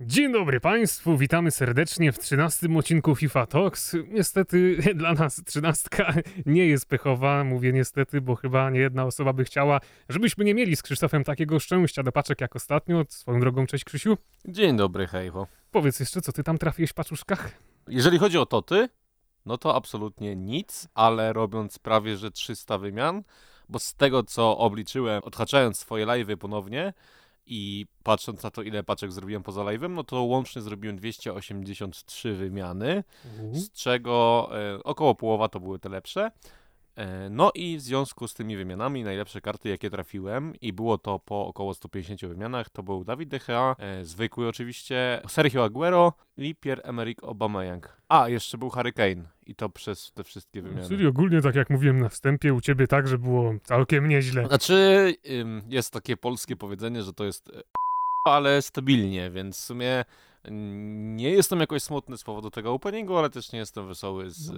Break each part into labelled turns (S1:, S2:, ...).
S1: Dzień dobry Państwu, witamy serdecznie w 13 odcinku FIFA Talks. Niestety dla nas trzynastka nie jest pechowa, mówię niestety, bo chyba nie jedna osoba by chciała, żebyśmy nie mieli z Krzysztofem takiego szczęścia do paczek jak ostatnio. Swoją drogą, cześć Krzysiu.
S2: Dzień dobry, hejho.
S1: Powiedz jeszcze, co ty tam trafiłeś w paczuszkach?
S2: Jeżeli chodzi o toty, no to absolutnie nic, ale robiąc prawie że 300 wymian, bo z tego co obliczyłem, odhaczając swoje live'y ponownie, i patrząc na to, ile paczek zrobiłem poza live'em, no to łącznie zrobiłem 283 wymiany, z czego e, około połowa to były te lepsze. E, no i w związku z tymi wymianami najlepsze karty, jakie trafiłem i było to po około 150 wymianach, to był Dawid De Gea, e, zwykły oczywiście, Sergio Aguero i Pierre-Emerick Aubameyang. A, jeszcze był Harry Kane i to przez te wszystkie wymiany.
S1: Czyli ogólnie, tak jak mówiłem na wstępie, u ciebie tak, że było całkiem nieźle.
S2: Znaczy, jest takie polskie powiedzenie, że to jest e, ale stabilnie, więc w sumie nie jestem jakoś smutny z powodu tego openingu, ale też nie jestem wesoły z...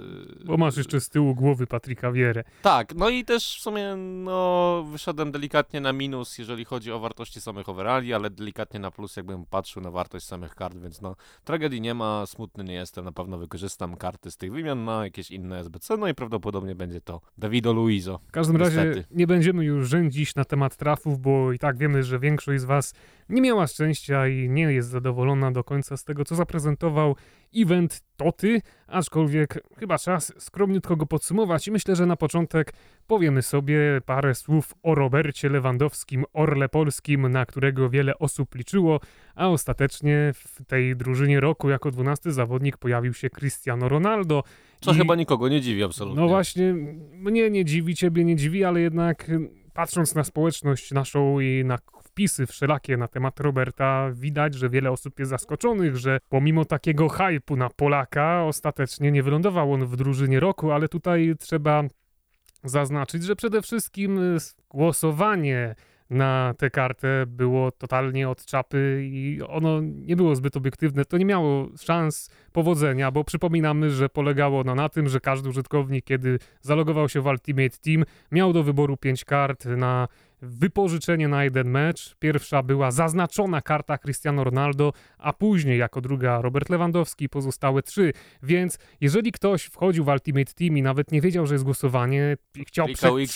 S1: Bo masz jeszcze z tyłu głowy Patryka Wierę.
S2: Tak, no i też w sumie no, wyszedłem delikatnie na minus, jeżeli chodzi o wartości samych overalli, ale delikatnie na plus, jakbym patrzył na wartość samych kart, więc no tragedii nie ma, smutny nie jestem, na pewno wykorzystam karty z tych wymian na jakieś inne SBC, no i prawdopodobnie będzie to Davido Luizo.
S1: W każdym
S2: Niestety.
S1: razie nie będziemy już rzędzić na temat trafów, bo i tak wiemy, że większość z was nie miała szczęścia i nie jest zadowolona do końca z tego, co zaprezentował event Toty, aczkolwiek chyba czas skromniutko go podsumować i myślę, że na początek powiemy sobie parę słów o Robercie Lewandowskim, orle polskim, na którego wiele osób liczyło, a ostatecznie w tej drużynie roku jako 12 zawodnik pojawił się Cristiano Ronaldo.
S2: Co
S1: I-
S2: chyba nikogo nie dziwi absolutnie.
S1: No właśnie, mnie nie dziwi, ciebie nie dziwi, ale jednak patrząc na społeczność naszą i na wpisy wszelakie na temat Roberta, widać, że wiele osób jest zaskoczonych, że pomimo takiego hypu na Polaka, ostatecznie nie wylądował on w drużynie roku, ale tutaj trzeba zaznaczyć, że przede wszystkim głosowanie na tę kartę było totalnie od czapy i ono nie było zbyt obiektywne. To nie miało szans powodzenia, bo przypominamy, że polegało ono na tym, że każdy użytkownik, kiedy zalogował się w Ultimate Team, miał do wyboru 5 kart na wypożyczenie na jeden mecz. Pierwsza była zaznaczona karta Cristiano Ronaldo, a później jako druga Robert Lewandowski, pozostałe trzy. Więc jeżeli ktoś wchodził w Ultimate Team i nawet nie wiedział, że jest głosowanie, i chciał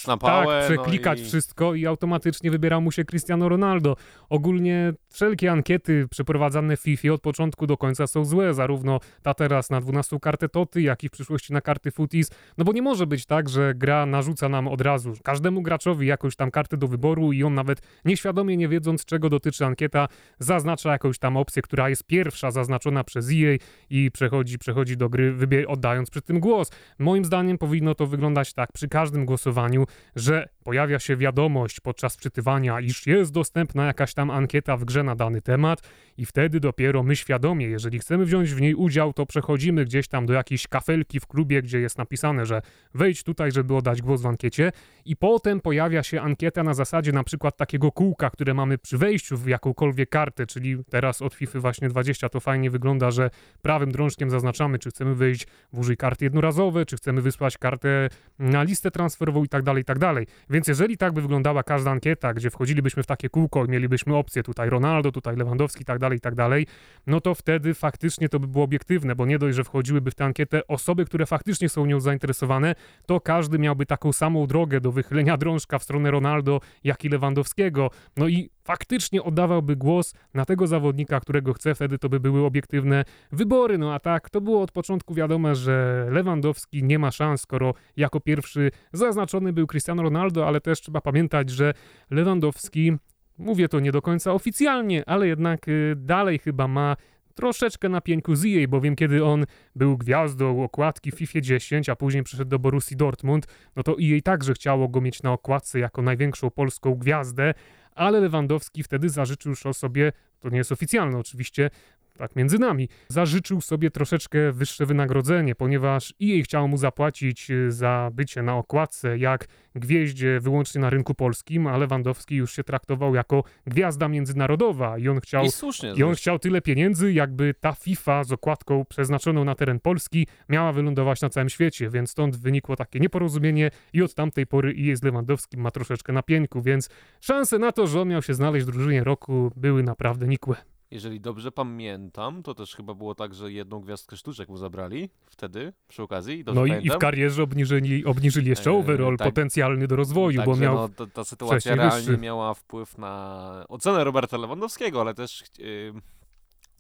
S2: na pałę,
S1: tak, przeklikać
S2: no i-
S1: wszystko i automatycznie wybierał mu się Cristiano Ronaldo. Ogólnie wszelkie ankiety przeprowadzane w FIFA od początku do końca są złe, zarówno ta teraz na 12 kartę Toty, jak i w przyszłości na karty Footies, no bo nie może być tak, że gra narzuca nam od razu każdemu graczowi jakąś tam kartę do wyboru i on nawet nieświadomie nie wiedząc czego dotyczy ankieta, zaznacza jakąś tam opcję, która jest pierwsza zaznaczona przez EA i przechodzi, przechodzi do gry, oddając przy tym głos. Moim zdaniem powinno to wyglądać tak przy każdym głosowaniu, że pojawia się wiadomość podczas wczytywania, iż jest dostępna jakaś tam ankieta w grze na dany temat i wtedy dopiero my świadomie, jeżeli chcemy wziąć w niej udział, to przechodzimy gdzieś tam do jakiejś kafelki w klubie, gdzie jest napisane, że wejdź tutaj, żeby oddać głos w ankiecie i potem pojawia się ankieta na zasadzie na przykład takiego kółka, które mamy przy wejściu w jakąkolwiek kartę, czyli teraz od FIFA właśnie 20 to fajnie wygląda, że prawym drążkiem zaznaczamy, czy chcemy wejść w użyj karty jednorazowe, czy chcemy wysłać kartę na listę transferową i tak dalej, i tak dalej. Więc jeżeli tak by wyglądała każda ankieta, gdzie wchodzilibyśmy w takie kółko i mielibyśmy opcję tutaj Ronaldo, tutaj Lewandowski tak dalej, tak dalej, no to wtedy faktycznie to by było obiektywne, bo nie dość, że wchodziłyby w tę ankietę osoby, które faktycznie są nią zainteresowane, to każdy miałby taką samą drogę do wychylenia drążka w stronę Ronaldo, jak i Lewandowskiego. No i faktycznie oddawałby głos na tego zawodnika, którego chce, wtedy to by były obiektywne wybory. No a tak, to było od początku wiadome, że Lewandowski nie ma szans, skoro jako pierwszy zaznaczony był Cristiano Ronaldo, ale też trzeba pamiętać, że Lewandowski, mówię to nie do końca oficjalnie, ale jednak y, dalej chyba ma troszeczkę na pieńku z EA, bowiem kiedy on był gwiazdą okładki w FIFA 10, a później przeszedł do Borussii Dortmund, no to EA także chciało go mieć na okładce jako największą polską gwiazdę, ale Lewandowski wtedy zażyczył sobie, to nie jest oficjalne oczywiście, tak między nami, zażyczył sobie troszeczkę wyższe wynagrodzenie, ponieważ EA chciało mu zapłacić y, za bycie na okładce jak gwieździe wyłącznie na rynku polskim, a Lewandowski już się traktował jako gwiazda międzynarodowa i on chciał
S2: I słusznie.
S1: i on chciał tyle pieniędzy, jakby ta FIFA z okładką przeznaczoną na teren Polski miała wylądować na całym świecie, więc stąd wynikło takie nieporozumienie i od tamtej pory i z Lewandowskim ma troszeczkę na pieńku, więc szanse na to, że on miał się znaleźć w drużynie roku były naprawdę nikłe.
S2: Jeżeli dobrze pamiętam, to też chyba było tak, że jedną gwiazdkę sztuczek mu zabrali wtedy, przy okazji.
S1: No i, i w karierze obniżyli, obniżyli jeszcze
S2: E,
S1: overall
S2: tak.
S1: potencjalny do rozwoju, bo
S2: Także,
S1: miał...
S2: no, to, ta sytuacja realnie
S1: wyższy.
S2: miała wpływ na ocenę Roberta Lewandowskiego, ale też yy,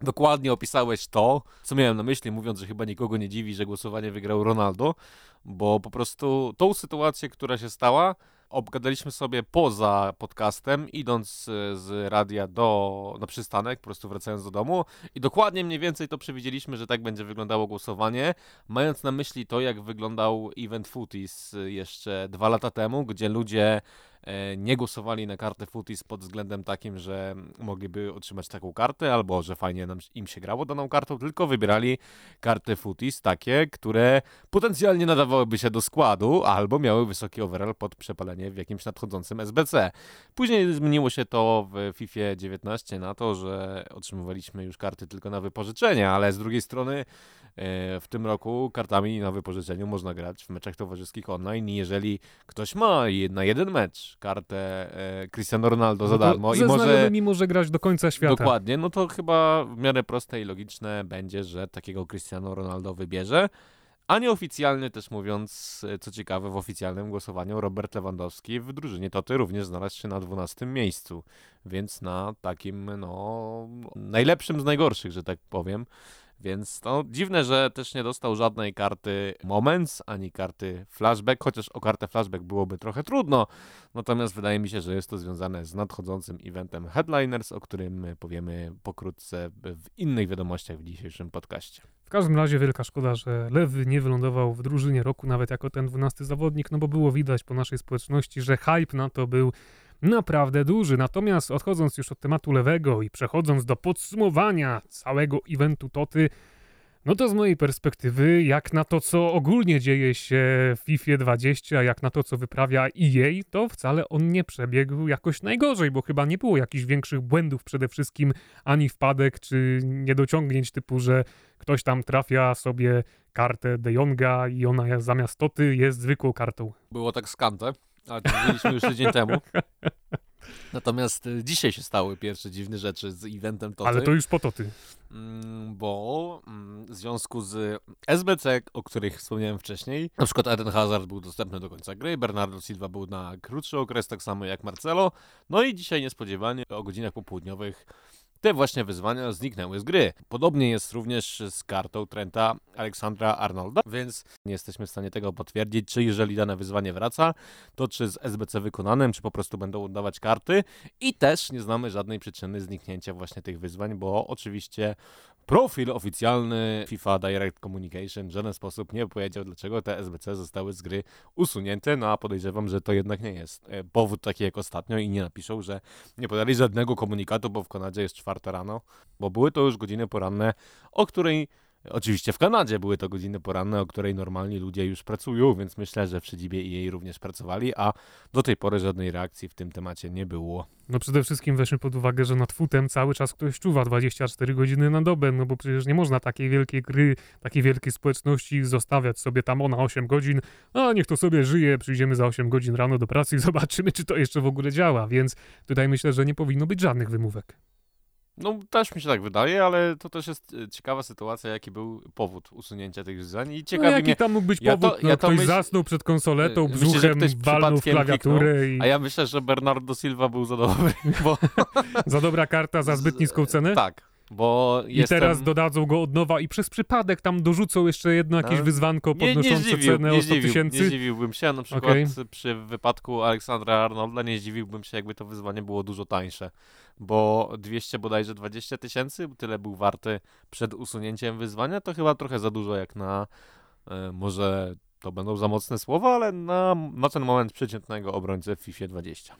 S2: dokładnie opisałeś to, co miałem na myśli, mówiąc, że chyba nikogo nie dziwi, że głosowanie wygrał Ronaldo, bo po prostu tą sytuację, która się stała, obgadaliśmy sobie poza podcastem, idąc e, z radia do, na przystanek, po prostu wracając do domu. I dokładnie mniej więcej to przewidzieliśmy, że tak będzie wyglądało głosowanie, mając na myśli to, jak wyglądał event Footies y, jeszcze dwa lata temu, gdzie ludzie e, nie głosowali na kartę Footies pod względem takim, że mogliby otrzymać taką kartę, albo że fajnie nam, im się grało daną kartą, tylko wybierali karty Footies takie, które potencjalnie nadawałyby się do składu, albo miały wysoki overall pod przepalenie w jakimś nadchodzącym SBC. Później zmieniło się to w FIFA 19 na to, że otrzymywaliśmy już karty tylko na wypożyczenie, ale z drugiej strony e, w tym roku kartami na wypożyczeniu można grać w meczach towarzyskich online jeżeli ktoś ma na jeden mecz kartę e, Cristiano Ronaldo za
S1: no to
S2: darmo i może...
S1: znajomymi może grać do końca świata.
S2: Dokładnie, no to chyba w miarę proste i logiczne będzie, że takiego Cristiano Ronaldo wybierze. A nieoficjalnie też mówiąc, e, co ciekawe, w oficjalnym głosowaniu Robert Lewandowski w drużynie Toty również znalazł się na 12 miejscu, więc na takim, no, najlepszym z najgorszych, że tak powiem. Więc no, dziwne, że też nie dostał żadnej karty Moments, ani karty Flashback, chociaż o kartę Flashback byłoby trochę trudno. Natomiast wydaje mi się, że jest to związane z nadchodzącym eventem Headliners, o którym powiemy pokrótce w innych wiadomościach w dzisiejszym podcaście.
S1: W każdym razie wielka szkoda, że Lewy nie wylądował w drużynie roku nawet jako ten 12 zawodnik, no bo było widać po naszej społeczności, że hype na to był naprawdę duży. Natomiast odchodząc już od tematu Lewego i przechodząc do podsumowania całego eventu Toty, no to z mojej perspektywy, jak na to, co ogólnie dzieje się w FIFA 20, jak na to, co wyprawia EA, to wcale on nie przebiegł jakoś najgorzej, bo chyba nie było jakichś większych błędów przede wszystkim, ani wpadek, czy niedociągnięć typu, że ktoś tam trafia sobie kartę De Jonga i ona zamiast Toty jest zwykłą kartą.
S2: Było tak skante, ale to mówiliśmy już tydzień temu. Natomiast y, dzisiaj się stały pierwsze dziwne rzeczy z eventem Toty.
S1: Ale to już po Toty.
S2: Mm, bo mm, w związku z SBC, o których wspomniałem wcześniej, na przykład Eden Hazard był dostępny do końca gry, Bernardo Silva był na krótszy okres, tak samo jak Marcelo, no i dzisiaj niespodziewanie o godzinach popołudniowych te właśnie wyzwania zniknęły z gry. Podobnie jest również z kartą Trenta Aleksandra Arnolda, więc nie jesteśmy w stanie tego potwierdzić, czy jeżeli dane wyzwanie wraca, to czy z SBC wykonanym, czy po prostu będą oddawać karty i też nie znamy żadnej przyczyny zniknięcia właśnie tych wyzwań, bo oczywiście profil oficjalny FIFA Direct Communication w żaden sposób nie powiedział, dlaczego te SBC zostały z gry usunięte, no a podejrzewam, że to jednak nie jest e, powód taki jak ostatnio i nie napiszą, że nie podali żadnego komunikatu, bo w Kanadzie jest czwarta rano, bo były to już godziny poranne, o której Oczywiście w Kanadzie były to godziny poranne, o której normalni ludzie już pracują, więc myślę, że w siedzibie jej również pracowali, a do tej pory żadnej reakcji w tym temacie nie było.
S1: No przede wszystkim weźmy pod uwagę, że nad futem cały czas ktoś czuwa 24 godziny na dobę, no bo przecież nie można takiej wielkiej gry, takiej wielkiej społeczności zostawiać sobie tam o na 8 godzin, a niech to sobie żyje, przyjdziemy za 8 godzin rano do pracy i zobaczymy, czy to jeszcze w ogóle działa, więc tutaj myślę, że nie powinno być żadnych wymówek.
S2: No, też mi się tak wydaje, ale to też jest e, ciekawa sytuacja, jaki był powód usunięcia tych wyzwań i
S1: No
S2: ciekawi
S1: jaki
S2: mnie,
S1: tam mógł być
S2: ja to-
S1: powód? No,
S2: ja to
S1: ktoś
S2: myśl-
S1: zasnął przed konsoletą,
S2: że
S1: brzuchem walnął w klawiaturę i
S2: a ja myślę, że Bernardo Silva był za dobry, bo...
S1: za dobra karta za zbyt niską cenę?
S2: Tak, bo
S1: I
S2: jestem...
S1: teraz dodadzą go od nowa i przez przypadek tam dorzucą jeszcze jedno jakieś
S2: No.
S1: wyzwanko
S2: nie, nie,
S1: podnoszące
S2: zdziwił,
S1: cenę
S2: nie,
S1: o 100
S2: zdziwił, nie
S1: tysięcy.
S2: zdziwiłbym się, na przykład
S1: Okej.
S2: przy wypadku Aleksandra Arnolda nie zdziwiłbym się, jakby to wyzwanie było dużo tańsze, bo 200 bodajże 20 tysięcy, tyle był warty przed usunięciem wyzwania, to chyba trochę za dużo jak na, e, może to będą za mocne słowa, ale na, na ten moment przeciętnego obrońcę w FIFA 20.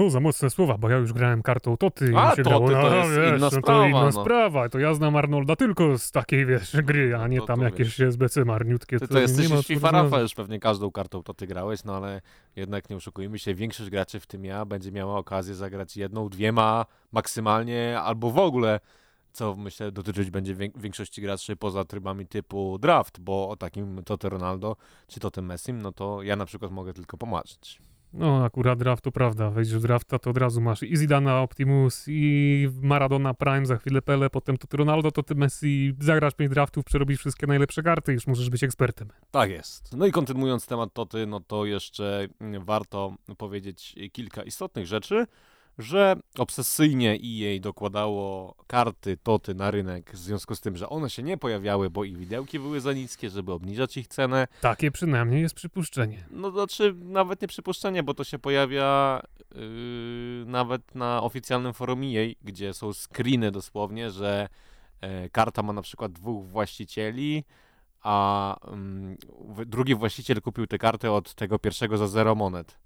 S1: No, za mocne słowa, bo ja już grałem kartą Toty
S2: A,
S1: się
S2: Toty
S1: grało,
S2: to
S1: no,
S2: jest
S1: wiesz,
S2: inna
S1: no, to
S2: sprawa,
S1: inna
S2: no.
S1: sprawa. To ja znam Arnolda tylko z takiej, wiesz, gry, a nie
S2: to-
S1: tam
S2: to
S1: jakieś SBC marniutkie.
S2: Ty
S1: to
S2: to jesteś już FIFA. Rafa, już pewnie każdą kartą to ty grałeś, no ale jednak nie oszukujmy się, większość graczy, w tym ja, będzie miała okazję zagrać jedną, dwiema maksymalnie, albo w ogóle, co myślę dotyczyć będzie większości graczy poza trybami typu draft, bo o takim to Ronaldo, czy to tym Messim, no to ja na przykład mogę tylko pomarzyć.
S1: No, akurat draft to prawda. Wejdziesz w drafta, to od razu masz i Zidana Optimus, i Maradona Prime, za chwilę Pele, potem to ty Ronaldo, to ty Messi. Zagrasz pięć draftów, przerobisz wszystkie najlepsze karty, już możesz być ekspertem.
S2: Tak jest. No i kontynuując temat Toty, no to jeszcze warto powiedzieć kilka istotnych rzeczy że obsesyjnie EA dokładało karty Toty na rynek w związku z tym, że one się nie pojawiały, bo ich widełki były za niskie, żeby obniżać ich cenę.
S1: Takie przynajmniej jest przypuszczenie.
S2: No znaczy nawet nie przypuszczenie, bo to się pojawia yy, nawet na oficjalnym forum EA, gdzie są screeny dosłownie, że yy, karta ma na przykład dwóch właścicieli, a yy, drugi właściciel kupił tę kartę od tego pierwszego za zero monet.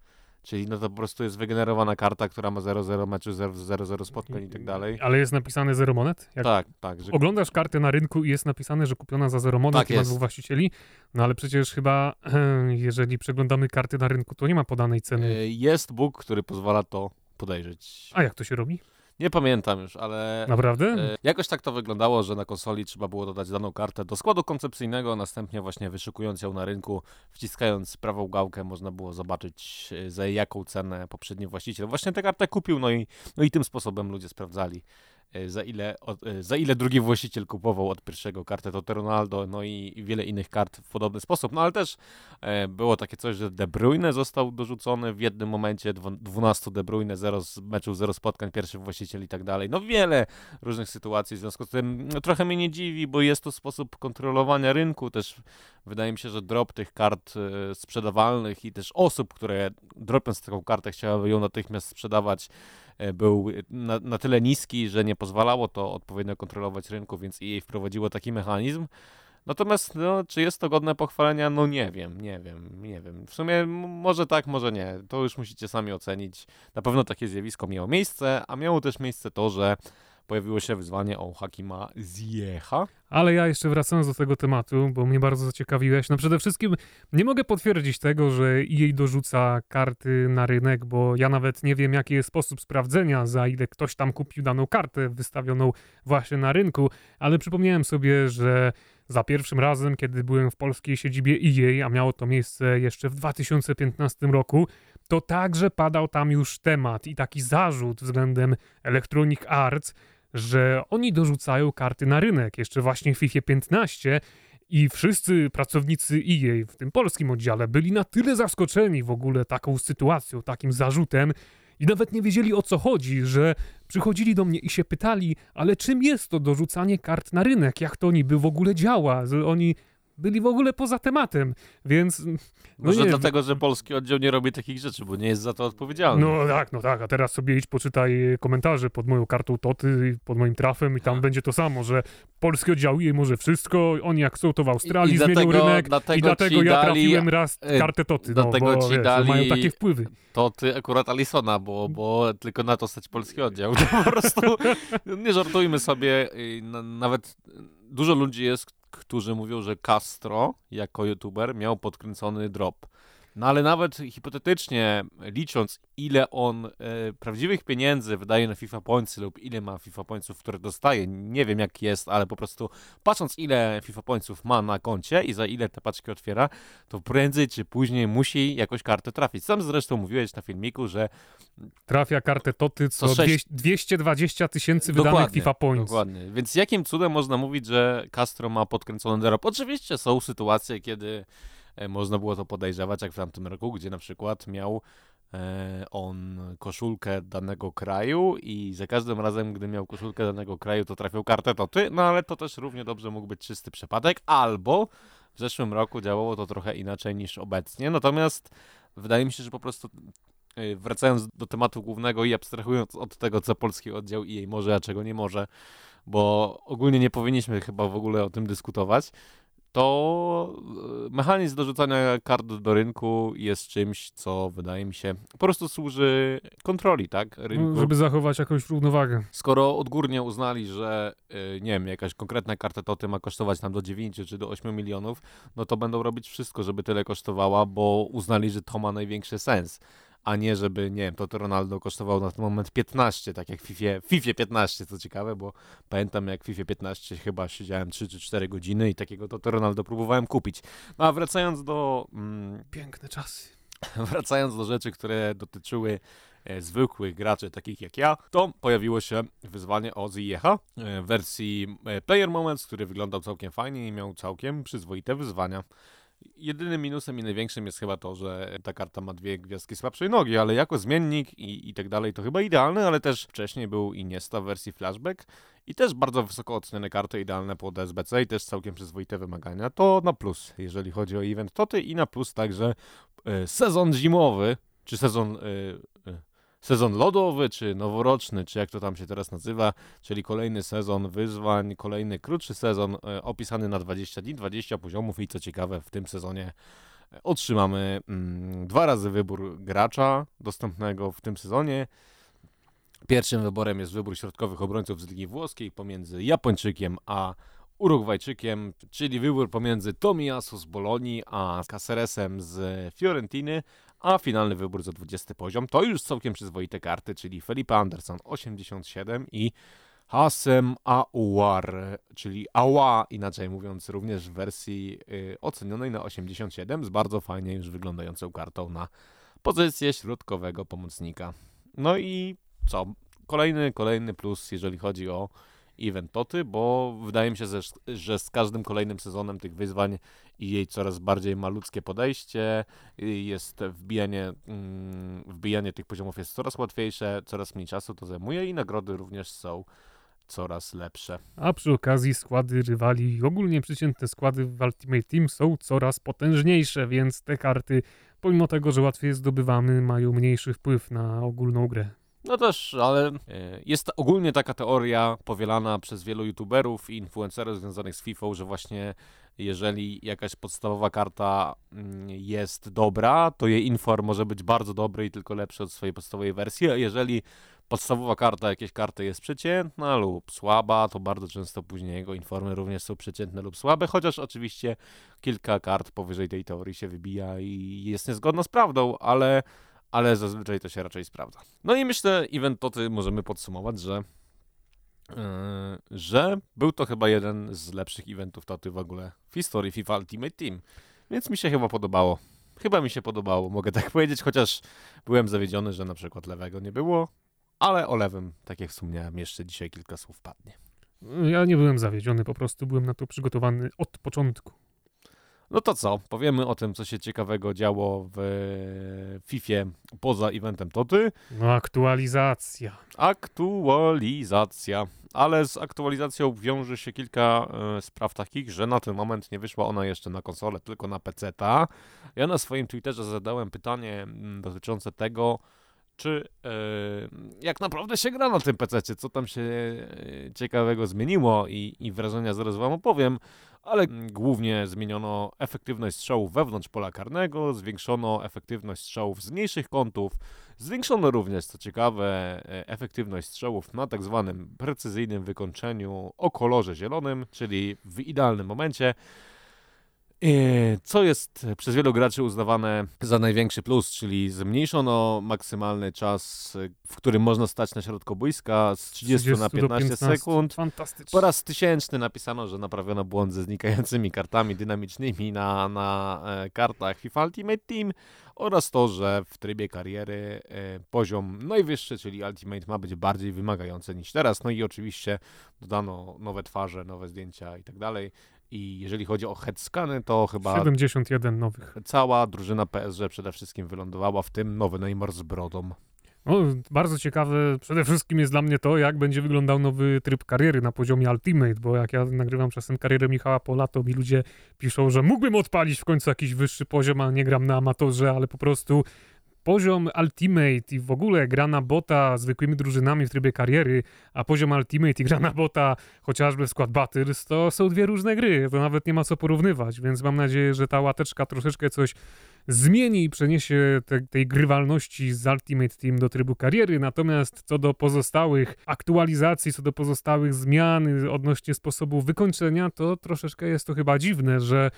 S2: Czyli no to po prostu jest wygenerowana karta, która ma 0-0 meczu, 0-0 spotkań i tak dalej.
S1: Ale jest napisane 0 monet?
S2: Jak tak, tak. Że...
S1: Oglądasz kartę na rynku i jest napisane, że kupiona za 0 monet
S2: tak
S1: i ma dwóch właścicieli, no ale przecież chyba jeżeli przeglądamy karty na rynku, to nie ma podanej ceny. E,
S2: jest Bóg, który pozwala to podejrzeć.
S1: A jak to się robi?
S2: Nie pamiętam już, ale.
S1: Naprawdę?
S2: E, jakoś tak to wyglądało, że na konsoli trzeba było dodać daną kartę do składu koncepcyjnego, następnie właśnie wyszukując ją na rynku, wciskając prawą gałkę, można było zobaczyć e, za jaką cenę poprzedni właściciel właśnie tę kartę kupił, no i, no i tym sposobem ludzie sprawdzali za ile, e, za ile drugi właściciel kupował od pierwszego kartę to Ronaldo, no i wiele innych kart w podobny sposób. No ale też e, było takie coś, że De Bruyne został dorzucony w jednym momencie, 12 De Bruyne, 0 meczów, 0 spotkań, pierwszy właściciel i tak dalej. No wiele różnych sytuacji, w związku z tym no, trochę mnie nie dziwi, bo jest to sposób kontrolowania rynku, też wydaje mi się, że drop tych kart sprzedawalnych i też osób, które dropiąc taką kartę chciałyby ją natychmiast sprzedawać, E, był na, na tyle niski, że nie pozwalało to odpowiednio kontrolować rynku, więc EA wprowadziło taki mechanizm. Natomiast, no, czy jest to godne pochwalenia? No nie wiem, nie wiem, nie wiem. W sumie może tak, może nie. To już musicie sami ocenić. Na pewno takie zjawisko miało miejsce, a miało też miejsce to, że pojawiło się wyzwanie o Hakima Ziecha.
S1: Ale ja jeszcze wracając do tego tematu, bo mnie bardzo zaciekawiłeś. No przede wszystkim nie mogę potwierdzić tego, że jej dorzuca karty na rynek, bo ja nawet nie wiem, jaki jest sposób sprawdzenia, za ile ktoś tam kupił daną kartę wystawioną właśnie na rynku, ale przypomniałem sobie, że za pierwszym razem, kiedy byłem w polskiej siedzibie EA, a miało to miejsce jeszcze w 2015 roku, to także padał tam już temat i taki zarzut względem Electronic Arts, że oni dorzucają karty na rynek, jeszcze właśnie w FIFA 15 i wszyscy pracownicy EA w tym polskim oddziale byli na tyle zaskoczeni w ogóle taką sytuacją, takim zarzutem i nawet nie wiedzieli o co chodzi, że przychodzili do mnie i się pytali, ale czym jest to dorzucanie kart na rynek, jak to niby w ogóle działa, że oni byli w ogóle poza tematem, więc... No
S2: Może nie, dlatego, że polski oddział nie robi takich rzeczy, bo nie jest za to odpowiedzialny.
S1: No tak, no tak, a teraz sobie idź poczytaj komentarze pod moją kartą Toty, pod moim trafem i tam będzie to samo, że polski oddział jej może wszystko, oni jak są to w Australii, I, i zmienią dlatego, rynek dlatego i dlatego ja dali, trafiłem raz e, kartę Toty, no, dlatego bo ci wiesz, dali mają takie wpływy.
S2: Toty akurat Alisona, bo, bo tylko na to stać polski oddział. Po prostu nie żartujmy sobie, nawet dużo ludzi jest, którzy mówią, że Castro jako youtuber miał podkręcony drop. No ale nawet hipotetycznie licząc, ile on e, prawdziwych pieniędzy wydaje na FIFA Points lub ile ma FIFA Pointsów, które dostaje, nie wiem jak jest, ale po prostu patrząc ile FIFA Pointsów ma na koncie i za ile te paczki otwiera, to prędzej czy później musi jakoś kartę trafić. Sam zresztą mówiłeś na filmiku, że
S1: trafia kartę Toty co, co 6... 220 tysięcy wydanych FIFA Points.
S2: Dokładnie, więc jakim cudem można mówić, że Castro ma podkręcony drop? Oczywiście są sytuacje, kiedy można było to podejrzewać, jak w tamtym roku, gdzie na przykład miał e, on koszulkę danego kraju i za każdym razem, gdy miał koszulkę danego kraju, to trafił kartę to ty, no ale to też równie dobrze mógł być czysty przypadek, albo w zeszłym roku działało to trochę inaczej niż obecnie, natomiast wydaje mi się, że po prostu e, wracając do tematu głównego i abstrahując od tego, co polski oddział i jej może, a czego nie może, bo ogólnie nie powinniśmy chyba w ogóle o tym dyskutować, to e, mechanizm dorzucania kart do rynku jest czymś, co wydaje mi się po prostu służy kontroli, tak?
S1: Rynku. No, żeby zachować jakąś równowagę.
S2: Skoro odgórnie uznali, że e, nie wiem, jakaś konkretna karta toty ma kosztować nam do 9 czy do 8 milionów, no to będą robić wszystko, żeby tyle kosztowała, bo uznali, że to ma największy sens a nie żeby, nie wiem, to, Ronaldo kosztował na ten moment 15, tak jak w FIFA, FIFA 15, co ciekawe, bo pamiętam jak w FIFA 15 chyba siedziałem 3 czy 4 godziny i takiego to, to Ronaldo próbowałem kupić. No a wracając do...
S1: Mm, Piękne czasy.
S2: wracając do rzeczy, które dotyczyły e, zwykłych graczy, takich jak ja, to pojawiło się wyzwanie o Ziecha e, w wersji e, Player Moments, który wyglądał całkiem fajnie i miał całkiem przyzwoite wyzwania. Jedynym minusem i największym jest chyba to, że ta karta ma dwie gwiazdki słabszej nogi, ale jako zmiennik i, i tak dalej to chyba idealne, ale też wcześniej był Iniesta w wersji Flashback i też bardzo wysoko ocenione karty, idealne pod SBC i też całkiem przyzwoite wymagania. To na plus, jeżeli chodzi o event Toty i na plus także e, sezon zimowy, czy sezon... E, e, sezon lodowy, czy noworoczny, czy jak to tam się teraz nazywa, czyli kolejny sezon wyzwań, kolejny krótszy sezon e, opisany na 20 dni, 20 poziomów i co ciekawe w tym sezonie e, otrzymamy mm, dwa razy wybór gracza dostępnego w tym sezonie. Pierwszym wyborem jest wybór środkowych obrońców z Ligi Włoskiej pomiędzy Japończykiem a Urugwajczykiem, czyli wybór pomiędzy Tomiasu z Bolonii a Caceresem z Fiorentiny, a finalny wybór za 20 poziom to już całkiem przyzwoite karty, czyli Felipe Anderson 87 i Hasem Aouar, czyli Awa, inaczej mówiąc, również w wersji y, ocenionej na 87 z bardzo fajnie już wyglądającą kartą na pozycję środkowego pomocnika. No i co? Kolejny, kolejny plus, jeżeli chodzi o event Toty, bo wydaje mi się, że, że z każdym kolejnym sezonem tych wyzwań i jej coraz bardziej maludzkie podejście, jest wbijanie, mm, wbijanie tych poziomów jest coraz łatwiejsze, coraz mniej czasu to zajmuje i nagrody również są coraz lepsze.
S1: A przy okazji składy rywali, ogólnie przeciętne składy w Ultimate Team są coraz potężniejsze, więc te karty, pomimo tego, że łatwiej zdobywamy, mają mniejszy wpływ na ogólną grę.
S2: No też, ale e, jest ogólnie taka teoria powielana przez wielu youtuberów i influencerów związanych z FIFA, że właśnie jeżeli jakaś podstawowa karta mm, jest dobra, to jej inform może być bardzo dobry i tylko lepszy od swojej podstawowej wersji, a jeżeli podstawowa karta jakiejś karty jest przeciętna lub słaba, to bardzo często później jego informy również są przeciętne lub słabe, chociaż oczywiście kilka kart powyżej tej teorii się wybija i jest niezgodna z prawdą, ale ale zazwyczaj to się raczej sprawdza. No i myślę, event Toty możemy podsumować, że Yy, że był to chyba jeden z lepszych eventów Toty w ogóle w historii FIFA Ultimate Team. Więc mi się chyba podobało. Chyba mi się podobało, mogę tak powiedzieć, chociaż byłem zawiedziony, że na przykład lewego nie było, ale o lewym, tak jak wspomniałem, jeszcze dzisiaj kilka słów padnie.
S1: Ja nie byłem zawiedziony, po prostu byłem na to przygotowany od początku.
S2: No to co? Powiemy o tym, co się ciekawego działo w FIFA poza eventem Toty.
S1: No aktualizacja.
S2: Aktualizacja. Ale z aktualizacją wiąże się kilka e, spraw takich, że na ten moment nie wyszła ona jeszcze na konsolę, tylko na PC-ta. Ja na swoim Twitterze zadałem pytanie mm, dotyczące tego, czy e, jak naprawdę się gra na tym PC, co tam się e, ciekawego zmieniło i, i wrażenia zaraz wam opowiem ale głównie zmieniono efektywność strzałów wewnątrz pola karnego, zwiększono efektywność strzałów z mniejszych kątów, zwiększono również, co ciekawe, e, efektywność strzałów na tak zwanym precyzyjnym wykończeniu o kolorze zielonym, czyli w idealnym momencie. E, co jest przez wielu graczy uznawane za największy plus, czyli zmniejszono maksymalny czas, w którym można stać na środku boiska z 30, 30 na 15, 15 sekund.
S1: Fantastycznie.
S2: Po raz tysięczny napisano, że naprawiono błąd ze znikającymi kartami dynamicznymi na, na e, kartach FIFA Ultimate Team oraz to, że w trybie kariery e, poziom najwyższy, czyli Ultimate ma być bardziej wymagający niż teraz. No i oczywiście dodano nowe twarze, nowe zdjęcia i tak dalej. I jeżeli chodzi o headskany, to chyba
S1: 71 nowych.
S2: cała drużyna PSG przede wszystkim wylądowała, w tym nowy Neymar z brodą.
S1: No, bardzo ciekawe przede wszystkim jest dla mnie to, jak będzie wyglądał nowy tryb kariery na poziomie Ultimate, bo jak ja nagrywam czasem karierę Michała Pola, to mi ludzie piszą, że mógłbym odpalić w końcu jakiś wyższy poziom, a nie gram na amatorze, ale po prostu poziom Ultimate i w ogóle gra na bota zwykłymi drużynami w trybie kariery, a poziom Ultimate i gra na bota chociażby w skład Battles, to są dwie różne gry, to nawet nie ma co porównywać, więc mam nadzieję, że ta łateczka troszeczkę coś zmieni i przeniesie te, tej grywalności z Ultimate Team do trybu kariery, natomiast co do pozostałych aktualizacji, co do pozostałych zmian odnośnie sposobu wykończenia, to troszeczkę jest to chyba dziwne, że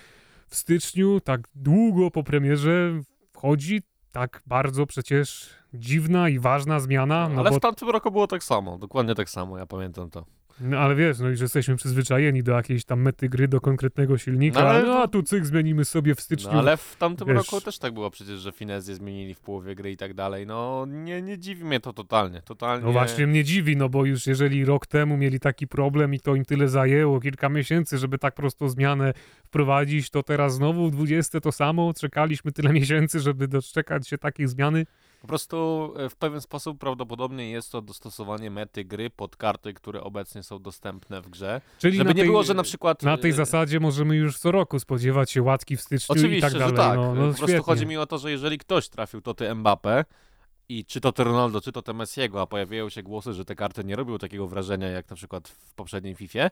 S1: w styczniu, tak długo po premierze, wchodzi tak bardzo przecież dziwna i ważna zmiana.
S2: No, ale bo... w tamtym roku było tak samo, dokładnie tak samo, ja pamiętam to.
S1: No ale wiesz, no i że jesteśmy przyzwyczajeni do jakiejś tam mety gry, do konkretnego silnika,
S2: No, ale
S1: no, a tu cyk zmienimy sobie w
S2: No,
S1: styczniu.
S2: ale w tamtym
S1: wiesz-
S2: roku też tak było przecież, że finezję zmienili w połowie gry i tak dalej. No nie, nie dziwi mnie to totalnie. totalnie.
S1: No właśnie mnie dziwi, no bo już jeżeli rok temu mieli taki problem i to im tyle zajęło, kilka miesięcy, żeby tak prostą zmianę wprowadzić, to teraz znowu w 20 to samo, czekaliśmy tyle miesięcy, żeby doczekać się takiej zmiany.
S2: Po prostu e, w pewien sposób prawdopodobnie jest to dostosowanie mety gry pod karty, które obecnie są dostępne w grze.
S1: Czyli
S2: Żeby
S1: na
S2: nie
S1: tej,
S2: było, że na przykład...
S1: Na tej
S2: e,
S1: zasadzie możemy już co roku spodziewać się łatki w styczniu
S2: Oczywiście,
S1: i tak dalej.
S2: że tak.
S1: No, no,
S2: po prostu
S1: świetnie.
S2: chodzi mi o to, że jeżeli ktoś trafił to ty Mbappe i czy to Ronaldo, czy to ty Messiego, a pojawiają się głosy, że te karty nie robią takiego wrażenia jak na przykład w poprzedniej Fifie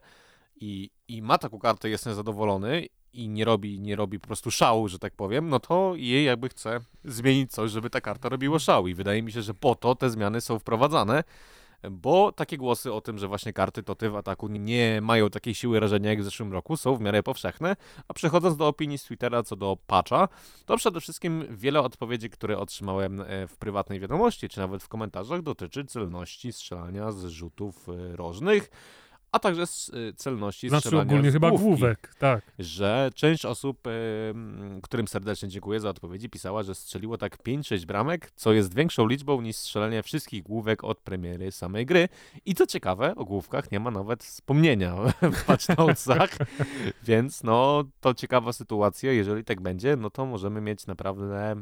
S2: i, i ma taką kartę, jest niezadowolony i nie robi, nie robi po prostu szału, że tak powiem, no to jej jakby chce zmienić coś, żeby ta karta robiła szał. I wydaje mi się, że po to te zmiany są wprowadzane, bo takie głosy o tym, że właśnie karty toty w ataku nie mają takiej siły rażenia jak w zeszłym roku są w miarę powszechne, a przechodząc do opinii z Twittera co do patcha, to przede wszystkim wiele odpowiedzi, które otrzymałem e, w prywatnej wiadomości, czy nawet w komentarzach, dotyczy celności strzelania z rzutów e, rożnych, a także z e, celności
S1: Znaczy
S2: strzelania
S1: ogólnie chyba
S2: główki
S1: główek, tak.
S2: że część osób, którym serdecznie dziękuję za odpowiedzi, pisała, że strzeliło tak 5-6 bramek, co jest większą liczbą niż strzelenie wszystkich główek od premiery samej gry. I co ciekawe, o główkach nie ma nawet wspomnienia w patchnotesach, więc no to ciekawa sytuacja. Jeżeli tak będzie, no to możemy mieć naprawdę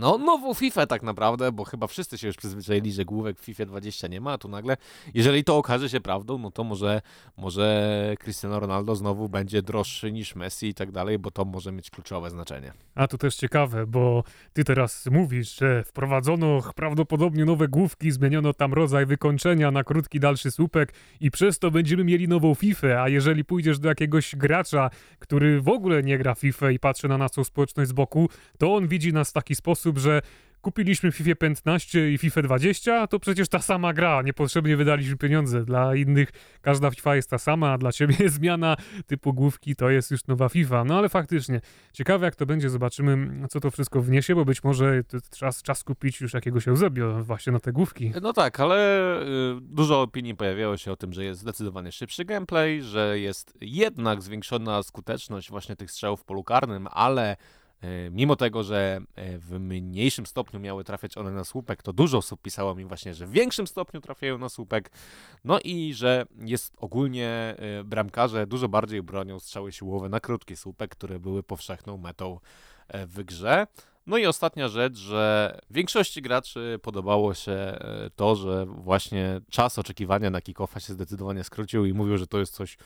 S2: no, nową FIFA tak naprawdę, bo chyba wszyscy się już przyzwyczaili, że główek w FIFA 20 nie ma, a tu nagle, jeżeli to okaże się prawdą, no to może, może Cristiano Ronaldo znowu będzie droższy niż Messi i tak dalej, bo to może mieć kluczowe znaczenie.
S1: A to też ciekawe, bo ty teraz mówisz, że wprowadzono prawdopodobnie nowe główki, zmieniono tam rodzaj wykończenia na krótki dalszy słupek i przez to będziemy mieli nową FIFA, a jeżeli pójdziesz do jakiegoś gracza, który w ogóle nie gra FIFA i patrzy na naszą społeczność z boku, to on widzi nas w taki sposób, że kupiliśmy FIFA 15 i FIFA 20, to przecież ta sama gra, niepotrzebnie wydaliśmy pieniądze. Dla innych każda FIFA jest ta sama, a dla ciebie zmiana typu główki to jest już nowa FIFA. No ale faktycznie, ciekawe jak to będzie, zobaczymy co to wszystko wniesie, bo być może czas, czas kupić już jakiegoś Eusebio właśnie na te główki.
S2: No tak, ale y, dużo opinii pojawiało się o tym, że jest zdecydowanie szybszy gameplay, że jest jednak zwiększona skuteczność właśnie tych strzałów w ale mimo tego, że y, w mniejszym stopniu miały trafiać one na słupek, to dużo osób pisało mi właśnie, że w większym stopniu trafiają na słupek, no i że jest ogólnie y, bramkarze dużo bardziej bronią strzały siłowe na krótki słupek, które były powszechną metą e, w grze. No i ostatnia rzecz, że większości graczy podobało się e, to, że właśnie czas oczekiwania na kickoffa się zdecydowanie skrócił i mówił, że to jest coś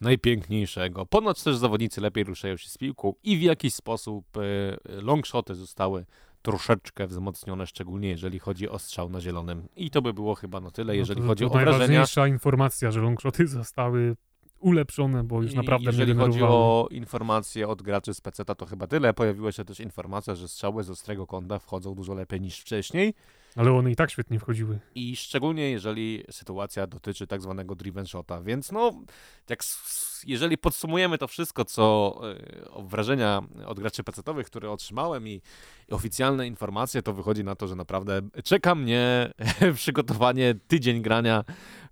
S2: najpiękniejszego. Ponoć też zawodnicy lepiej ruszają się z piłką i w jakiś sposób e, longshoty zostały troszeczkę wzmocnione, szczególnie jeżeli chodzi o strzał na zielonym. I to by było chyba na tyle, jeżeli
S1: no to,
S2: chodzi
S1: to
S2: o wrażenia.
S1: najważniejsza informacja, że longshoty zostały ulepszone, bo już naprawdę
S2: Jeżeli chodzi o informacje od graczy z PC, to chyba tyle. Pojawiła się też informacja, że strzały z ostrego kąta wchodzą dużo lepiej niż wcześniej.
S1: Ale one i tak świetnie wchodziły.
S2: I szczególnie jeżeli sytuacja dotyczy tak zwanego driven shota, więc no, jak, jeżeli podsumujemy to wszystko, co o wrażenia od graczy pecetowych, które otrzymałem i, i oficjalne informacje, to wychodzi na to, że naprawdę czeka mnie przygotowanie, tydzień grania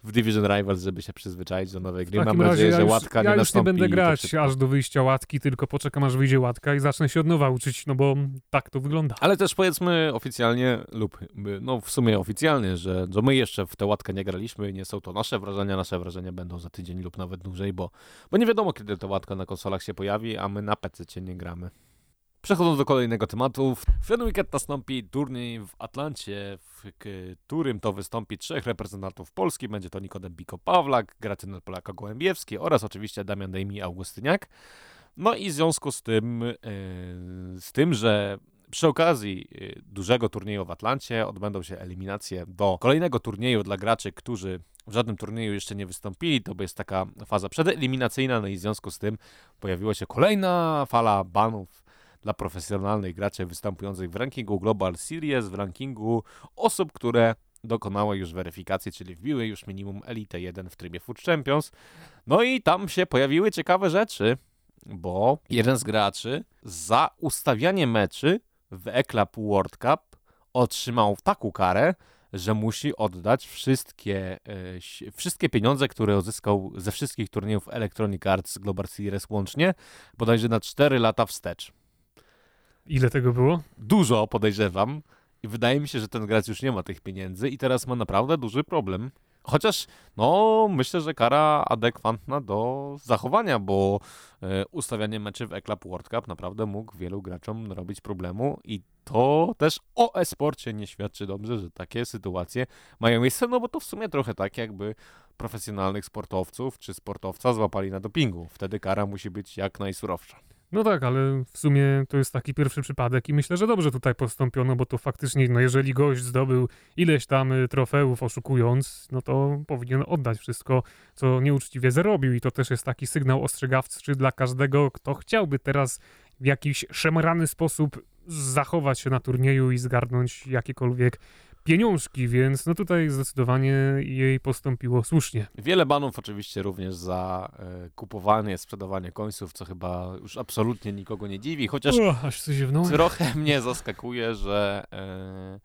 S2: w Division Rivals, żeby się przyzwyczaić do nowej gry.
S1: W takim
S2: Mam nadzieję,
S1: razie
S2: że
S1: ja
S2: łatka
S1: już,
S2: nie
S1: ja już nie
S2: nastąpi
S1: będę grać aż do wyjścia łatki, tylko poczekam aż wyjdzie łatka i zacznę się od nowa uczyć, no bo tak to wygląda.
S2: Ale też powiedzmy oficjalnie, lub no w sumie oficjalnie, że, że my jeszcze w tę łatkę nie graliśmy, nie są to nasze wrażenia, nasze wrażenia będą za tydzień lub nawet dłużej, bo, bo nie wiadomo kiedy ta łatka na konsolach się pojawi, a my na PC nie gramy. Przechodząc do kolejnego tematu, w ten weekend nastąpi turniej w Atlancie, w którym to wystąpi trzech reprezentantów Polski. Będzie to Nikodem Biko-Pawlak, Gracynel Polaka-Gołębiewski oraz oczywiście Damian Dejmi Augustyniak. No i w związku z tym, e, z tym, że przy okazji e, dużego turnieju w Atlancie odbędą się eliminacje do kolejnego turnieju dla graczy, którzy w żadnym turnieju jeszcze nie wystąpili. To jest taka faza przedeliminacyjna, no i w związku z tym pojawiła się kolejna fala banów dla profesjonalnych graczy występujących w rankingu Global Series, w rankingu osób, które dokonały już weryfikacji, czyli wbiły już minimum Elite 1 w trybie Food Champions. No i tam się pojawiły ciekawe rzeczy, bo jeden z graczy za ustawianie meczy w Eclap World Cup otrzymał taką karę, że musi oddać wszystkie, e, wszystkie pieniądze, które uzyskał ze wszystkich turniejów Electronic Arts Global Series łącznie, bodajże na 4 lata wstecz.
S1: Ile tego było?
S2: Dużo, podejrzewam. I wydaje mi się, że ten gracz już nie ma tych pieniędzy i teraz ma naprawdę duży problem. Chociaż, no, myślę, że kara adekwatna do zachowania, bo e, ustawianie meczy w Eclap World Cup naprawdę mógł wielu graczom robić problemu i to też o e-sporcie nie świadczy dobrze, że takie sytuacje mają miejsce, no bo to w sumie trochę tak, jakby profesjonalnych sportowców czy sportowca złapali na dopingu. Wtedy kara musi być jak najsurowsza.
S1: No tak, ale w sumie to jest taki pierwszy przypadek i myślę, że dobrze tutaj postąpiono, bo to faktycznie, no jeżeli gość zdobył ileś tam y, trofeów oszukując, no to powinien oddać wszystko, co nieuczciwie zarobił i to też jest taki sygnał ostrzegawczy dla każdego, kto chciałby teraz w jakiś szemrany sposób zachować się na turnieju i zgarnąć jakiekolwiek pieniążki, więc no tutaj zdecydowanie jej postąpiło słusznie.
S2: Wiele banów oczywiście również za e, kupowanie, sprzedawanie końców, co chyba już absolutnie nikogo nie dziwi, chociaż
S1: O, aż
S2: trochę mnie zaskakuje, że, e,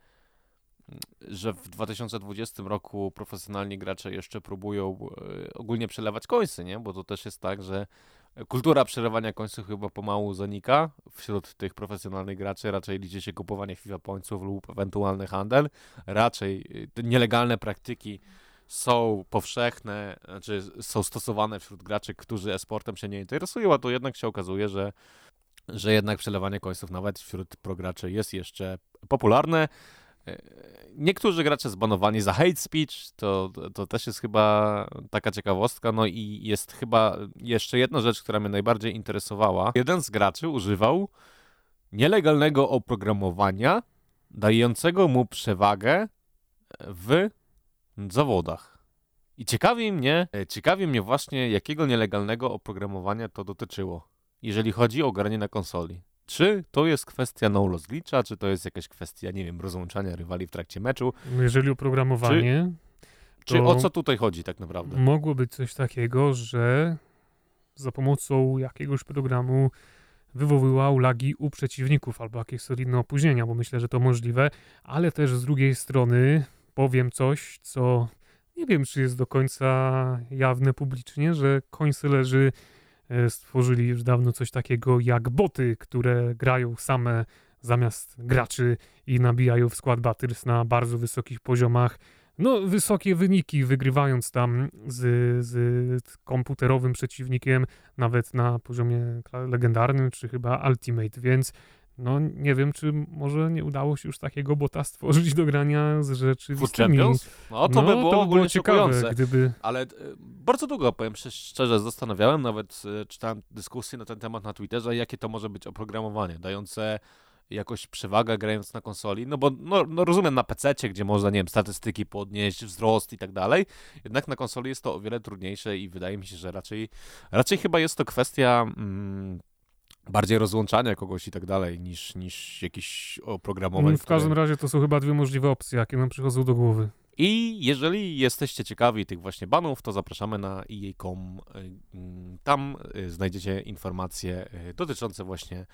S2: że w 2020 roku profesjonalni gracze jeszcze próbują e, ogólnie przelewać końce, nie? Bo to też jest tak, że kultura przelewania końców chyba pomału zanika wśród tych profesjonalnych graczy. Raczej liczy się kupowanie FIFA końców lub ewentualny handel. Raczej y, nielegalne praktyki są powszechne, znaczy są stosowane wśród graczy, którzy e-sportem się nie interesują, a to jednak się okazuje, że, że jednak przelewanie końców nawet wśród prograczy jest jeszcze popularne. Niektórzy gracze zbanowani za hate speech, to, to też jest chyba taka ciekawostka. No i jest chyba jeszcze jedna rzecz, która mnie najbardziej interesowała. Jeden z graczy używał nielegalnego oprogramowania dającego mu przewagę w zawodach. I ciekawi mnie, ciekawi mnie właśnie, jakiego nielegalnego oprogramowania to dotyczyło, jeżeli chodzi o granie na konsoli. Czy to jest kwestia no-loss glitcha, czy to jest jakaś kwestia, nie wiem, rozłączania rywali w trakcie meczu?
S1: No jeżeli oprogramowanie...
S2: Czy, czy o co tutaj chodzi tak naprawdę?
S1: Mogło być coś takiego, że za pomocą jakiegoś programu wywoływał lagi u przeciwników albo jakieś solidne opóźnienia, bo myślę, że to możliwe, ale też z drugiej strony powiem coś, co nie wiem, czy jest do końca jawne publicznie, że końce leży stworzyli już dawno coś takiego jak boty, które grają same zamiast graczy i nabijają w skład Battles na bardzo wysokich poziomach. No, wysokie wyniki, wygrywając tam z, z komputerowym przeciwnikiem, nawet na poziomie legendarnym, czy chyba Ultimate, więc no nie wiem, czy może nie udało się już takiego bota stworzyć do grania z rzeczywistymi.
S2: No to no, by było, to by było ciekawe,
S1: gdyby...
S2: Ale e, bardzo długo, powiem szczerze, zastanawiałem, nawet e, czytałem dyskusję na ten temat na Twitterze, jakie to może być oprogramowanie, dające jakoś przewagę grając na konsoli, no bo no, no rozumiem na PC, gdzie można, nie wiem, statystyki podnieść, wzrost i tak dalej, jednak na konsoli jest to o wiele trudniejsze i wydaje mi się, że raczej, raczej chyba jest to kwestia mm, bardziej rozłączania kogoś i tak dalej, niż, niż jakiś oprogramowań.
S1: W każdym razie to są chyba dwie możliwe opcje, jakie nam przychodzą do głowy.
S2: I jeżeli jesteście ciekawi tych właśnie banów, to zapraszamy na EA.com. Tam y, znajdziecie informacje y, dotyczące właśnie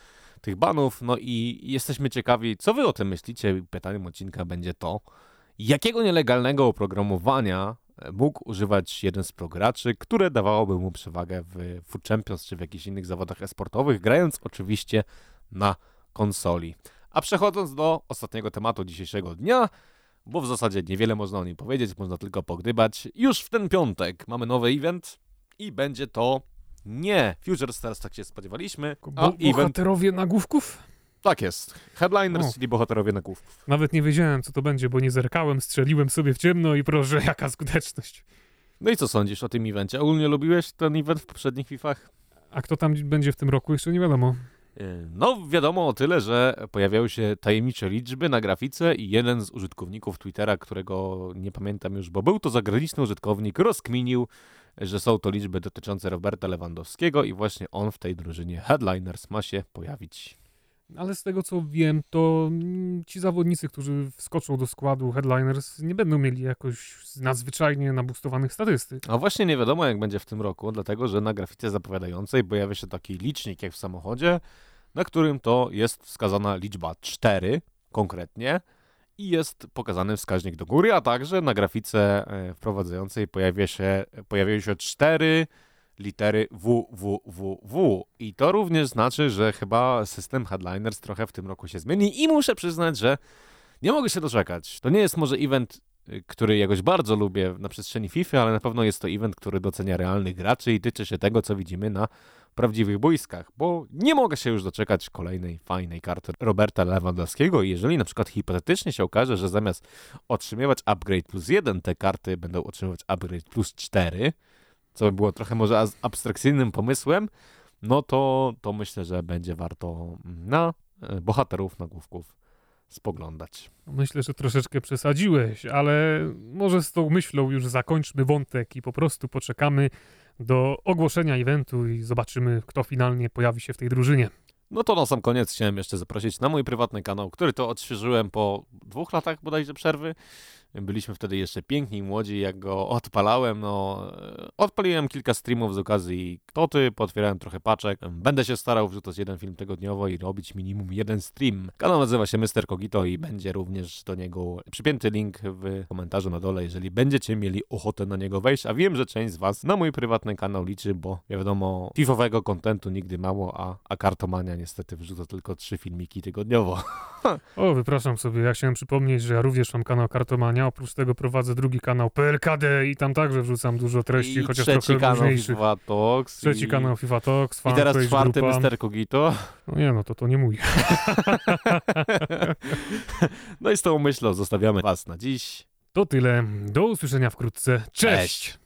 S2: tych banów. No i jesteśmy ciekawi, co wy o tym myślicie. Pytaniem odcinka będzie to, jakiego nielegalnego oprogramowania mógł używać jeden z prograczy, które dawałoby mu przewagę w Food Champions czy w jakichś innych zawodach esportowych, grając oczywiście na konsoli. A przechodząc do ostatniego tematu dzisiejszego dnia, bo w zasadzie niewiele można o nim powiedzieć, można tylko pogdybać. Już w ten piątek mamy nowy event i będzie to nie Future Stars, tak się spodziewaliśmy,
S1: a Bo event... Bohaterowie nagłówków?
S2: Tak jest. Headliners, o. czyli bohaterowie nagłówków.
S1: Nawet nie wiedziałem, co to będzie, bo nie zerkałem, strzeliłem sobie w ciemno i proszę, jaka skuteczność.
S2: No i co sądzisz o tym evencie? Ogólnie lubiłeś ten event w poprzednich FIFach?
S1: A kto tam będzie w tym roku, jeszcze nie wiadomo.
S2: Y, no, wiadomo o tyle, że pojawiały się tajemnicze liczby na grafice i jeden z użytkowników Twittera, którego nie pamiętam już, bo był to zagraniczny użytkownik, rozkminił, że są to liczby dotyczące Roberta Lewandowskiego i właśnie on w tej drużynie Headliners ma się pojawić.
S1: Ale z tego co wiem, to ci zawodnicy, którzy wskoczą do składu Headliners, nie będą mieli jakoś nadzwyczajnie nabustowanych statystyk.
S2: A właśnie nie wiadomo, jak będzie w tym roku, dlatego że na grafice zapowiadającej pojawia się taki licznik, jak w samochodzie, na którym to jest wskazana liczba 4 konkretnie. i jest pokazany wskaźnik do góry, a także na grafice e, wprowadzającej pojawia się, pojawiają się cztery litery www. I to również znaczy, że chyba system Headliners trochę w tym roku się zmieni i muszę przyznać, że nie mogę się doczekać. To nie jest może event, y, który jakoś bardzo lubię na przestrzeni FIFA, ale na pewno jest to event, który docenia realnych graczy i tyczy się tego, co widzimy na prawdziwych boiskach, bo nie mogę się już doczekać kolejnej fajnej karty Roberta Lewandowskiego i jeżeli na przykład hipotetycznie się okaże, że zamiast otrzymywać upgrade plus 1, te karty będą otrzymywać upgrade plus 4, co by było trochę może abstrakcyjnym pomysłem, no to, to myślę, że będzie warto na e, bohaterów nagłówków spoglądać.
S1: Myślę, że troszeczkę przesadziłeś, ale może z tą myślą już zakończmy wątek i po prostu poczekamy do ogłoszenia eventu i zobaczymy, kto finalnie pojawi się w tej drużynie.
S2: No to na sam koniec chciałem jeszcze zaprosić na mój prywatny kanał, który to odświeżyłem po dwóch latach bodajże przerwy. Byliśmy wtedy jeszcze piękni młodzi, jak go odpalałem, no odpaliłem kilka streamów z okazji Toty, potwierałem trochę paczek. Będę się starał wrzucać jeden film tygodniowo i robić minimum jeden stream. Kanał nazywa się Mr. Kogito i będzie również do niego przypięty link w komentarzu na dole, jeżeli będziecie mieli ochotę na niego wejść, a wiem, że część z was na mój prywatny kanał liczy, bo wiadomo, fifowego kontentu nigdy mało, a, a kartomania niestety wrzuca tylko trzy filmiki tygodniowo.
S1: o, wypraszam sobie, ja chciałem przypomnieć, że ja również mam kanał kartomania, Oprócz tego prowadzę drugi kanał PLKD i tam także wrzucam dużo treści,
S2: I
S1: chociaż trochę
S2: kanał
S1: różniejszych.
S2: FIFA Talks.
S1: Trzeci
S2: i...
S1: kanał FIFA Talks,
S2: I teraz czwarty
S1: grupa.
S2: Mr. Kogito.
S1: No nie, no to to nie mój.
S2: no i z tą myślą zostawiamy Was na dziś.
S1: To tyle. Do usłyszenia wkrótce. Cześć.
S2: Cześć.